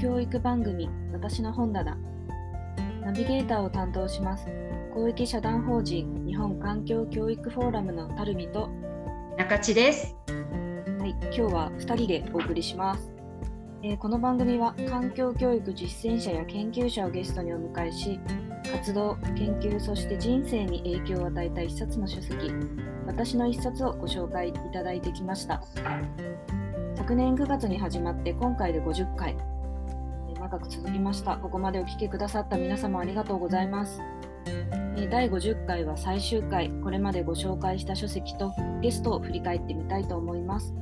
教育番組私の本棚。ナビゲーターを担当します。公益社団法人日本環境教育フォーラムのたるみと。中地です。はい今日は2人でお送りします、えーこの番組は環境教育実践者や研究者をゲストにお迎えし活動研究そして人生に影響を与えた一冊の書籍私の一冊をご紹介いただいてきました。昨年9月に始まって今回で50回。えー長く続きました。ここまでお聞きくださった皆様ありがとうございます。え第50回は最終回。これまでご紹介した書籍とゲストを振り返ってみたいと思います。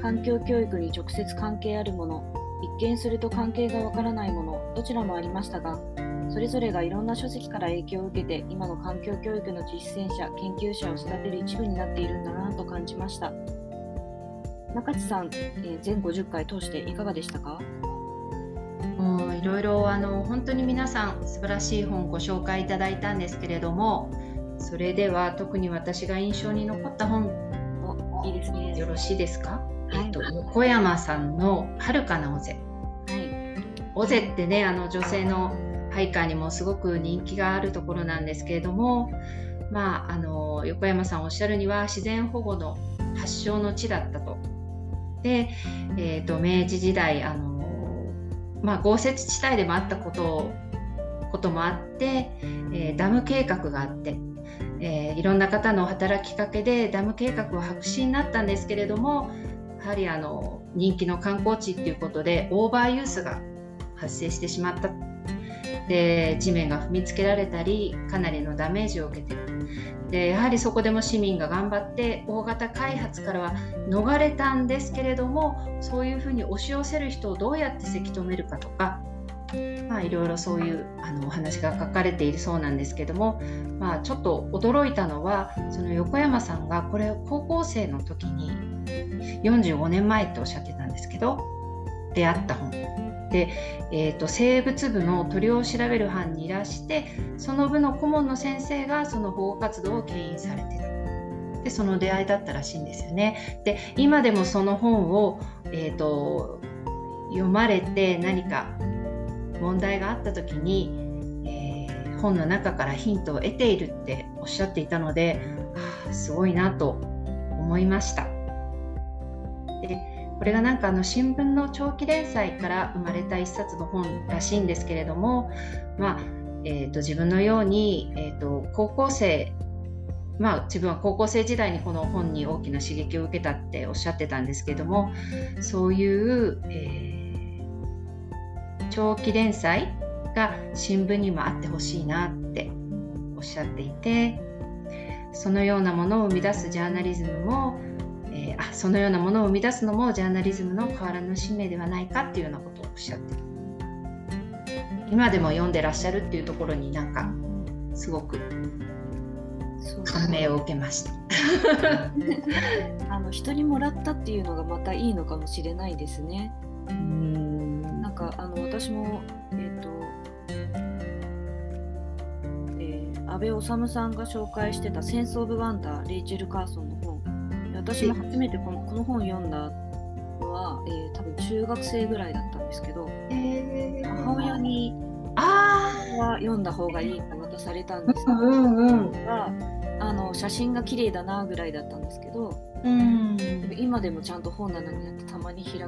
環境教育に直接関係あるもの一見すると関係がわからないものどちらもありましたがそれぞれがいろんな書籍から影響を受けて今の環境教育の実践者研究者を育てる一部になっているんだなと感じました。中地さん、えー全50回通していかがでしたか？もういろいろあの本当に皆さん素晴らしい本をご紹介いただいたんですけれどもそれでは特に私が印象に残った本おいいですね。よろしいですか、はい。えっと横山さんの「遥かな尾瀬」はい。尾瀬ってねあの女性のハイカーにもすごく人気があるところなんですけれどもまああの横山さんおっしゃるには自然保護の発祥の地だったと。で、えー、と明治時代あの、まあ、豪雪地帯でもあったことこともあって、えーダム計画があって、えーいろんな方の働きかけでダム計画は白紙になったんですけれどもやはりあの人気の観光地っていうことでオーバーユースが発生してしまったで地面が踏みつけられたりかなりのダメージを受けてる。でやはりそこでも市民が頑張って大型開発からは逃れたんですけれどもそういうふうに押し寄せる人をどうやってせき止めるかとか、まあ、いろいろそういうあのお話が書かれているそうなんですけども、まあ、ちょっと驚いたのはその横山さんがこれ高校生の時に45年前っておっしゃってたんですけど出会った本。で、えー、と生物部の鳥を調べる班にいらしてその部の顧問の先生がその保護活動を牽引されてたでその出会いだったらしいんですよね。で今でもその本を、えー、と読まれて何か問題があった時に、え本の中からヒントを得ているっておっしゃっていたので、はあすごいなと思いました。でこれがなんかあの新聞の長期連載から生まれた一冊の本らしいんですけれども、まあえー、と自分のように、えー、と高校生まあ自分は高校生時代にこの本に大きな刺激を受けたっておっしゃってたんですけれどもそういう、えー長期連載が新聞にもあってほしいなっておっしゃっていてそのようなものを生み出すジャーナリズムもえーあそのようなものを生み出すのもジャーナリズムの変わらぬ使命ではないかっていうようなことをおっしゃってる今でも読んでらっしゃるっていうところになんかすごく感銘を受けました。あの人にもらったっていうのがまたいいのかもしれないですね。なんかあの私もえっ、と、えー、安倍治さんが紹介してた「センス・オブ・ワンダー」レイチェル・カーソンの本で私も初めてこのこの本読んだのは、えー多分中学生ぐらいだったんですけどえー母親にあは読んだ方がいいって渡されたんです。けど、ーうんうん。があの写真が綺麗だなぐらいだったんですけどうん。今でもちゃんと本棚にあってたまに開くし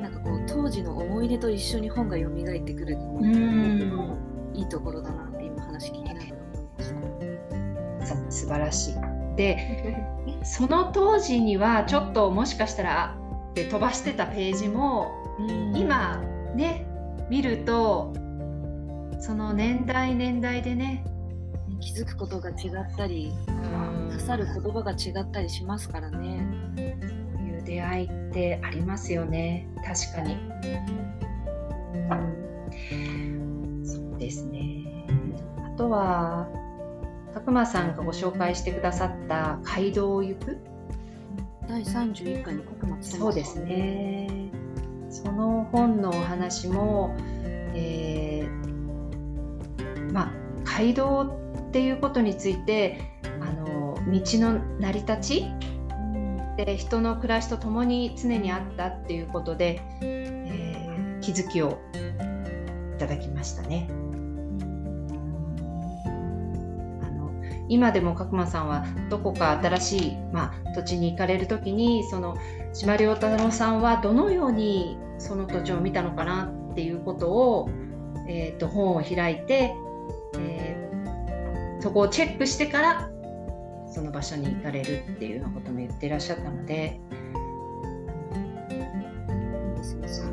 なんかこう当時の思い出と一緒に本が蘇ってくるのもいいところだなって今話聞きながら思いました。素晴らしい。でその当時にはちょっともしかしたらで飛ばしてたページも今ね見るとその年代年代でね気づくことが違ったり刺さる言葉が違ったりしますからね。そういう出会いってありますよね。確かに、うん、そうですね。あとは角間さんがご紹介してくださった「街道を行く」第31回の国松そうですね。その本のお話も、えーまあ街道っていうことについてあの道の成り立ちで人の暮らしとともに常にあったっていうことで気づきをいただきましたね。今でも角間さんはどこか新しい、まあ、土地に行かれる時にその島良太郎さんはどのようにその土地を見たのかなっていうことを、えーと、本を開いて、えー、そこをチェックしてからその場所に行かれるっていうようなことも言っていらっしゃったので。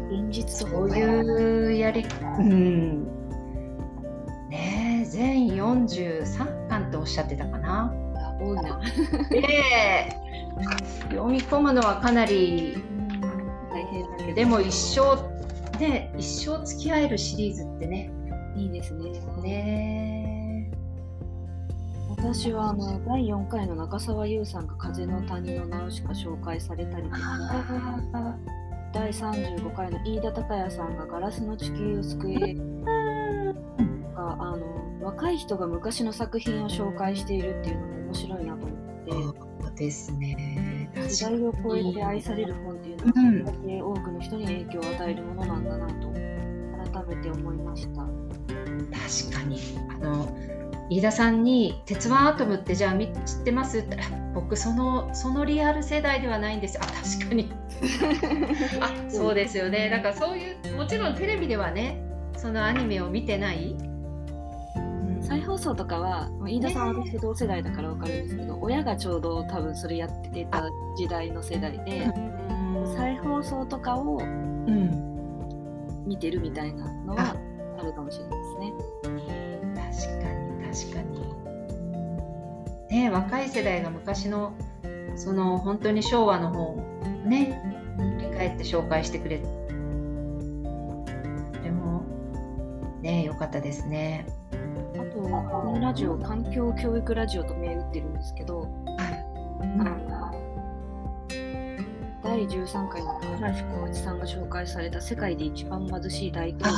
現実とそういうやり、うん、ね全43巻っておっしゃってたかな。多いな。で読み込むのはかなり大変だけどでも一生ね一生付き合えるシリーズってねいいですね。ね私はあの第4回の中澤優さんが「風の谷のナウシカ」紹介されたりとか第35回の飯田孝也さんが「ガラスの地球を救え」があの若い人が昔の作品を紹介しているっていうのも面白いなと思って。そうですね。時代を超えて愛される本っていうのは、それだけ多くの人に影響を与えるものなんだなと改めて思いました。確かに。あの飯田さんに「鉄腕アトムってじゃあ知ってます?」って言ったら「僕そのそのリアル世代ではないんです」あ確かに。あそうですよね。だからそういうもちろんテレビではねそのアニメを見てない再放送とかは飯田さんは私同世代だから分かるんですけど、親がちょうど多分それやってた時代の世代で、再放送とかを見てるみたいなのはあるかもしれないですね。確かに確かに。ね若い世代が昔のその本当に昭和の本ね振り返って紹介してくれてでもね良かったですね。このラジオ環境教育ラジオと銘打ってるんですけど、はい、第13回の高橋浩一さんが紹介された世界で一番貧しい大会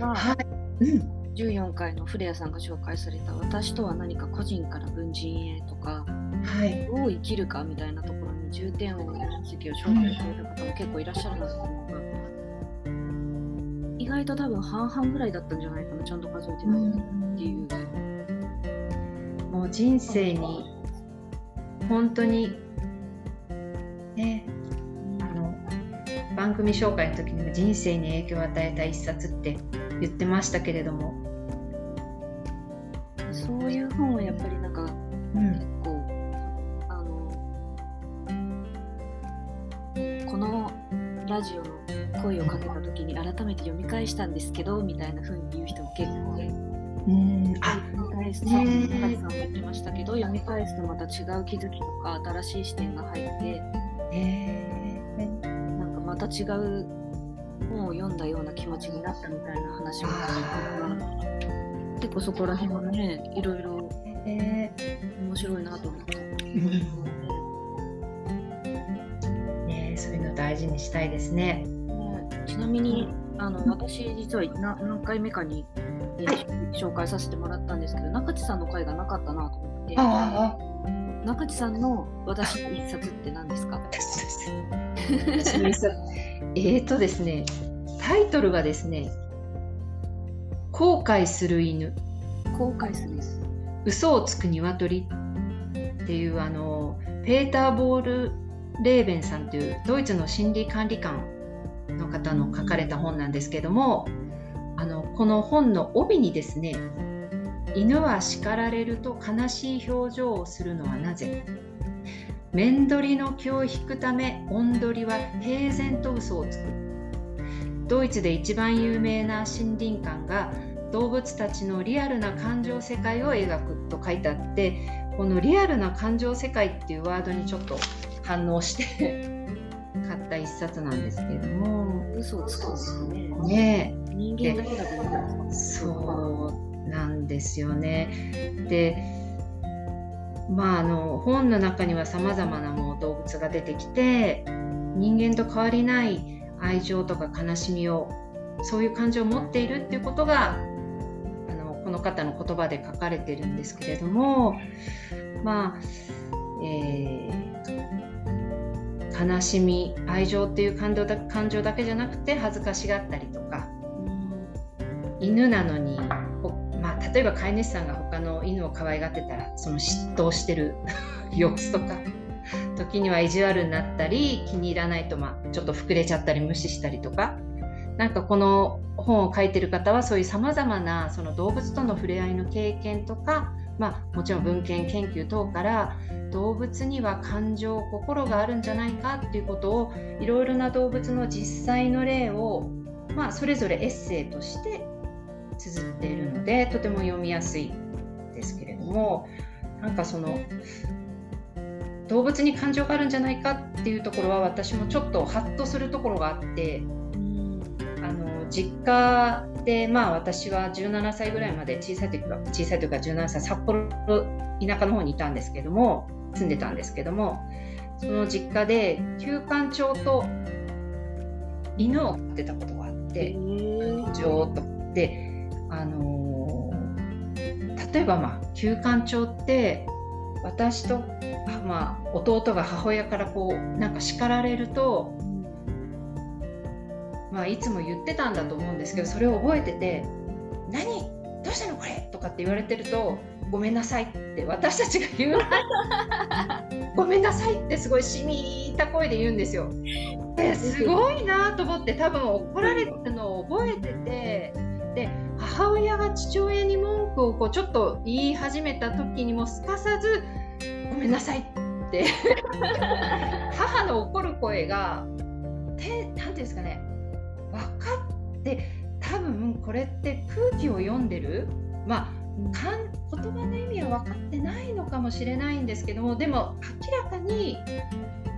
が、はい。うん、14回の古谷さんが紹介された「私とは何か個人から文人へ」とか、はい、どう生きるかみたいなところに重点を置いた書籍を紹介された方も結構いらっしゃるんですけど、意外と多分半々ぐらいだったんじゃないかなちゃんと数えてないっていう、うん、もう人生に本当にねあの番組紹介の時にも人生に影響を与えた一冊って言ってましたけれどもラジオの声をかけた時に改めて読み返したんですけどみたいな風に言う人も結構ね。うん。あ。読み返す。さっきさんも言ってましたけど読み返すとまた違う気づきとか新しい視点が入って、え。ー、なんかまた違う本を読んだような気持ちになったみたいな話もある結構そこら辺はねいろいろ、え。ー、面白いなと思って。ね、そういうの大事にしたいですね。ちなみにあの私実は何回目かに、えー、紹介させてもらったんですけど中地さんの回がなかったなと思って。中地さんの私の一冊って何ですか？えっとですねタイトルがですね「後悔する犬」後悔する嘘をつく鶏っていうあのペーター・ボール・レーベンさんというドイツの心理管理官の方の書かれた本なんですけどもあのこの本の帯にですね「犬は叱られると悲しい表情をするのはなぜ?」「面取りの気を引くため音取りは平然と嘘をつく」ドイツで一番有名な森林館が動物たちのリアルな感情世界を描くと書いてあってこのリアルな感情世界っていうワードにちょっと反応して買った一冊なんですけれども。嘘をつくんですね。ね人間だけだそうなんですよね。でまああの本の中にはさまざまなもう動物が出てきて人間と変わりない愛情とか悲しみをそういう感情を持っているっていうことがあのこの方の言葉で書かれてるんですけれどもまあ、えー悲しみ愛情っていう感情だ感情だけじゃなくて恥ずかしがったりとか、犬なのに、まあ、例えば飼い主さんが他の犬を可愛がってたらその嫉妬してる 様子とか時には意地悪になったり気に入らないと、まあ、ちょっと膨れちゃったり無視したりとか。なんかこの本を書いてる方はそういうさまざまなその動物との触れ合いの経験とか、まあ、もちろん文献研究等から動物には感情心があるんじゃないかっていうことをいろいろな動物の実際の例を、まあ、それぞれエッセイとして綴っているのでとても読みやすいですけれどもなんかその動物に感情があるんじゃないかっていうところは私もちょっとハッとするところがあってあの実家でまあ私は17歳ぐらいまで小さい時は小さい時は17歳札幌田舎の方にいたんですけども住んでたんですけどもその実家で休館長と犬を飼ってたことがあって女王とであのー、例えばまあ休館長って私と、まあ、弟が母親からこうなんか叱られると、まあ、いつも言ってたんだと思うんですけどそれを覚えてて「何？どうしたのこれ?」とかって言われてると「ごめんなさい」って私たちが言うごめんなさいってすごいしみた声で言うんですよ。すごいなと思って多分怒られてるのを覚えててで母親が父親に文句をこうちょっと言い始めた時にもすかさず「ごめんなさい」って 母の怒る声が何て言うんですかね分かって多分これって空気を読んでる？まあ言葉の意味は分かってないのかもしれないんですけどもでも明らかに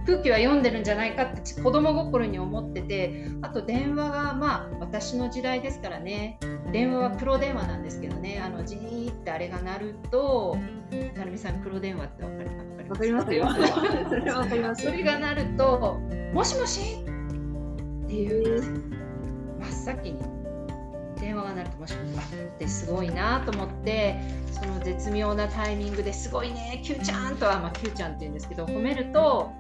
空気は読んでるんじゃないかって子供心に思っててあと電話がまあ私の時代ですからね。電話は黒電話なんですけどね。あのジーってあれが鳴ると成美さん黒電話って分かります？わかりますよ。それは分かります。それが鳴るともしもし？っていう真っ先に電話が鳴るともしもしってすごいなと思ってその絶妙なタイミングですごいね Q ちゃんとは、まあ、Q ちゃんって言うんですけど褒めると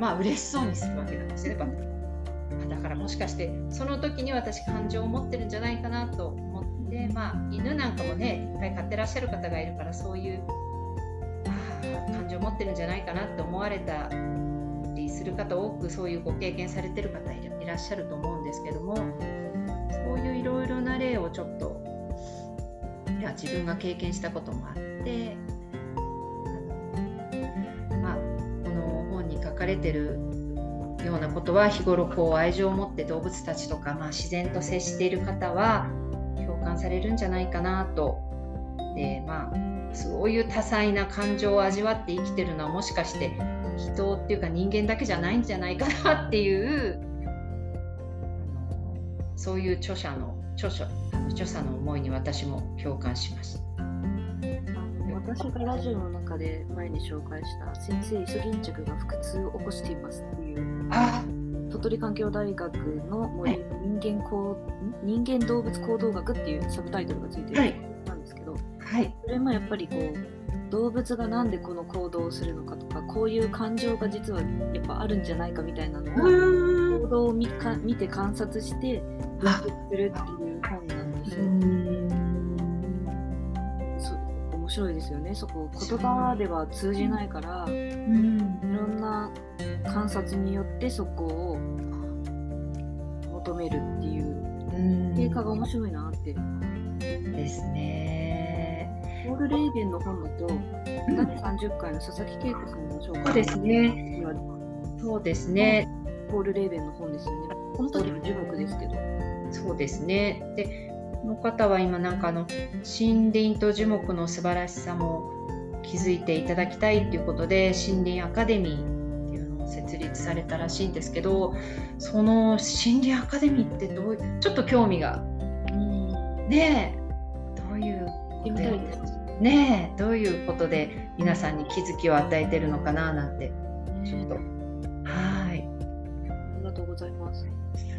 まあ嬉しそうにするわけなんですねだからもしかしてその時に私感情を持ってるんじゃないかなと思ってまあ犬なんかもねいっぱい飼ってらっしゃる方がいるからそういうあ感情を持ってるんじゃないかなって思われたりする方多くそういうご経験されてる方いらっしゃると思うんですけどもそういういろいろな例をちょっといや自分が経験したこともあってま、この本に書かれてるようなことは日頃こう愛情を持って動物たちとか、まあ、自然と接している方は共感されるんじゃないかなと。でまあそういう多彩な感情を味わって生きてるのはもしかして人っていうか人間だけじゃないんじゃないかなっていうそういう著者の著書著者の思いに私も共感しました。私がラジオの中で前に紹介した先生イソギンチャクが腹痛を起こしていますっていう鳥取環境大学の森人間行人間動物行動学っていうサブタイトルがついてるなんですけど、はい、それもやっぱりこう動物がなんでこの行動をするのかとかこういう感情が実はやっぱあるんじゃないかみたいなのを行動を見か見て観察して分析するっていう本なんですよ。面白いですよねそこ言葉では通じないから、うん、いろんな観察によってそこを求めるっていう経過が面白いなって。ですね。ポール・レーベンの本だと第30回の佐々木恵子さんの紹介そうですね。そうですね。ポール・レーベンの本ですよね。この時の樹木ですけど。そうですね。でこの方は今なんかあの森林と樹木の素晴らしさも気づいていただきたいっていうことで森林アカデミーっていうのを設立されたらしいんですけどその森林アカデミーってどういうちょっと興味がねえどういうことでねえどういうことで皆さんに気づきを与えてるのかななんてちょっとございます。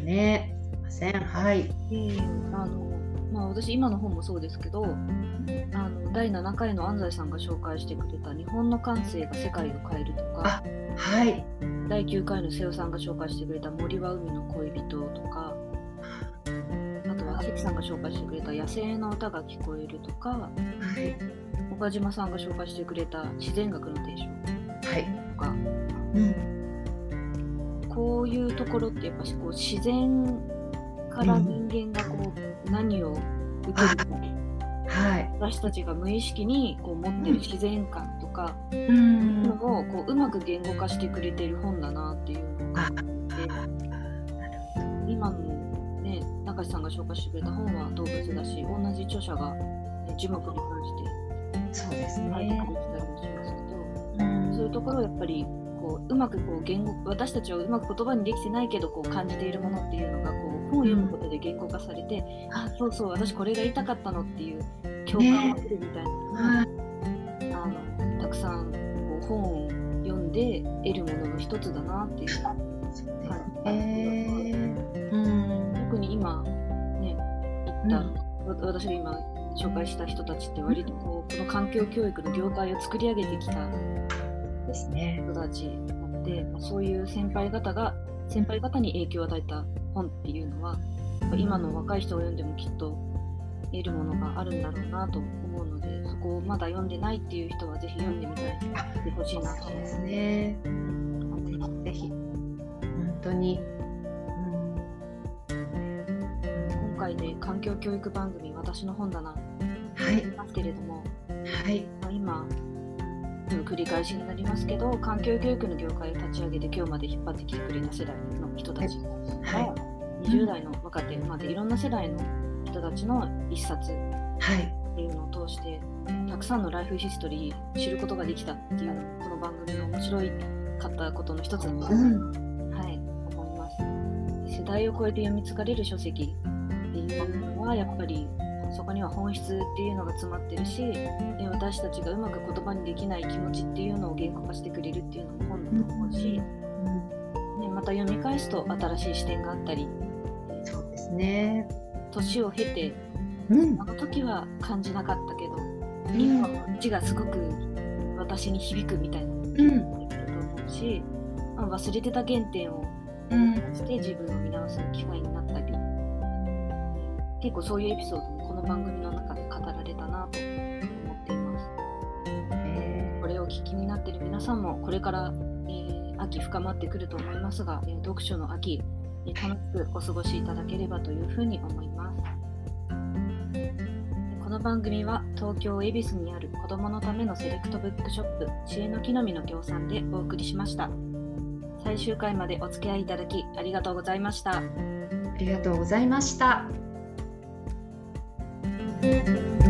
ねすいません。はい、えー、あのまあ、私今の本もそうですけどあの第7回の安西さんが紹介してくれた日本の感性が世界を変えるとか、はい、第9回の瀬尾さんが紹介してくれた森は海の恋人とか、あとは関さんが紹介してくれた野生の歌が聞こえるとか、はい、岡島さんが紹介してくれた自然学の提唱はい、とか、うん、こういうところってやっぱしこう自然から人間がこう何を受けるか、はい、私たちが無意識にこう持ってる自然観とかうん、のをこううまく言語化してくれてる本だなっていうのを感じて今のね中地さんが紹介してくれた本は動物だし同じ著者が、ね、樹木に関して書いてくれね。てたりもしますけど、うん。そういうところをやっぱりこううまくこう言語私たちはうまく言葉にできてないけどこう感じているものっていうのがこう本を読むことで言語化されて、あそうそう私これが言いたかったのっていう共感を得るみたいなのが、はい、あのたくさんこう本を読んで得るものの一つだなっていう感じ、ね。うん、特に今ね言った、わ私が今紹介した人たちって割とこうこの環境教育の業界を作り上げてきたですね。人たちなので、まあそういう先輩方が先輩方に影響を与えた本っていうのは今の若い人が読んでもきっと得るものがあるんだろうなと思うのでそこをまだ読んでないっていう人はぜひ読んでみたいてほしいなとそうですね。ぜひぜひ本当に。今回で環境教育番組「私の本棚」はいますけれども、はいまあ今うん繰り返しになりますけど環境教育の業界を立ち上げて今日まで引っ張ってきてくれた世代の人たちが、は20代の若手までいろんな世代の人たちの一冊はい。っていうのを通してたくさんのライフヒストリー知ることができたっていうこの番組の面白いかったことの一つだと、うん。はい、思います。世代を超えて読み継がれる書籍っていうのはやっぱりそこには本質っていうのが詰まってるしで私たちがうまく言葉にできない気持ちっていうのを言語化してくれるっていうのも本だと思うし、ね、また読み返すと新しい視点があったりそうですね。年を経てうん。あの時は感じなかったけど今こっちがすごく私に響くみたいなのがうん。出てると思うし、まあ、忘れてた原点をうん。して自分を見直す機会になったり結構そういうエピソードもこの番組の中で語られたなと思っています。これをお聞きになっている皆さんもこれから、えー秋深まってくると思いますが、えー読書の秋、えー楽しくお過ごしいただければというふうに思います。この番組は東京恵比寿にある子どものためのセレクトブックショップ知恵の木の実の協賛でお送りしました。最終回までお付き合いいただきありがとうございました。ありがとうございました。「Thank you.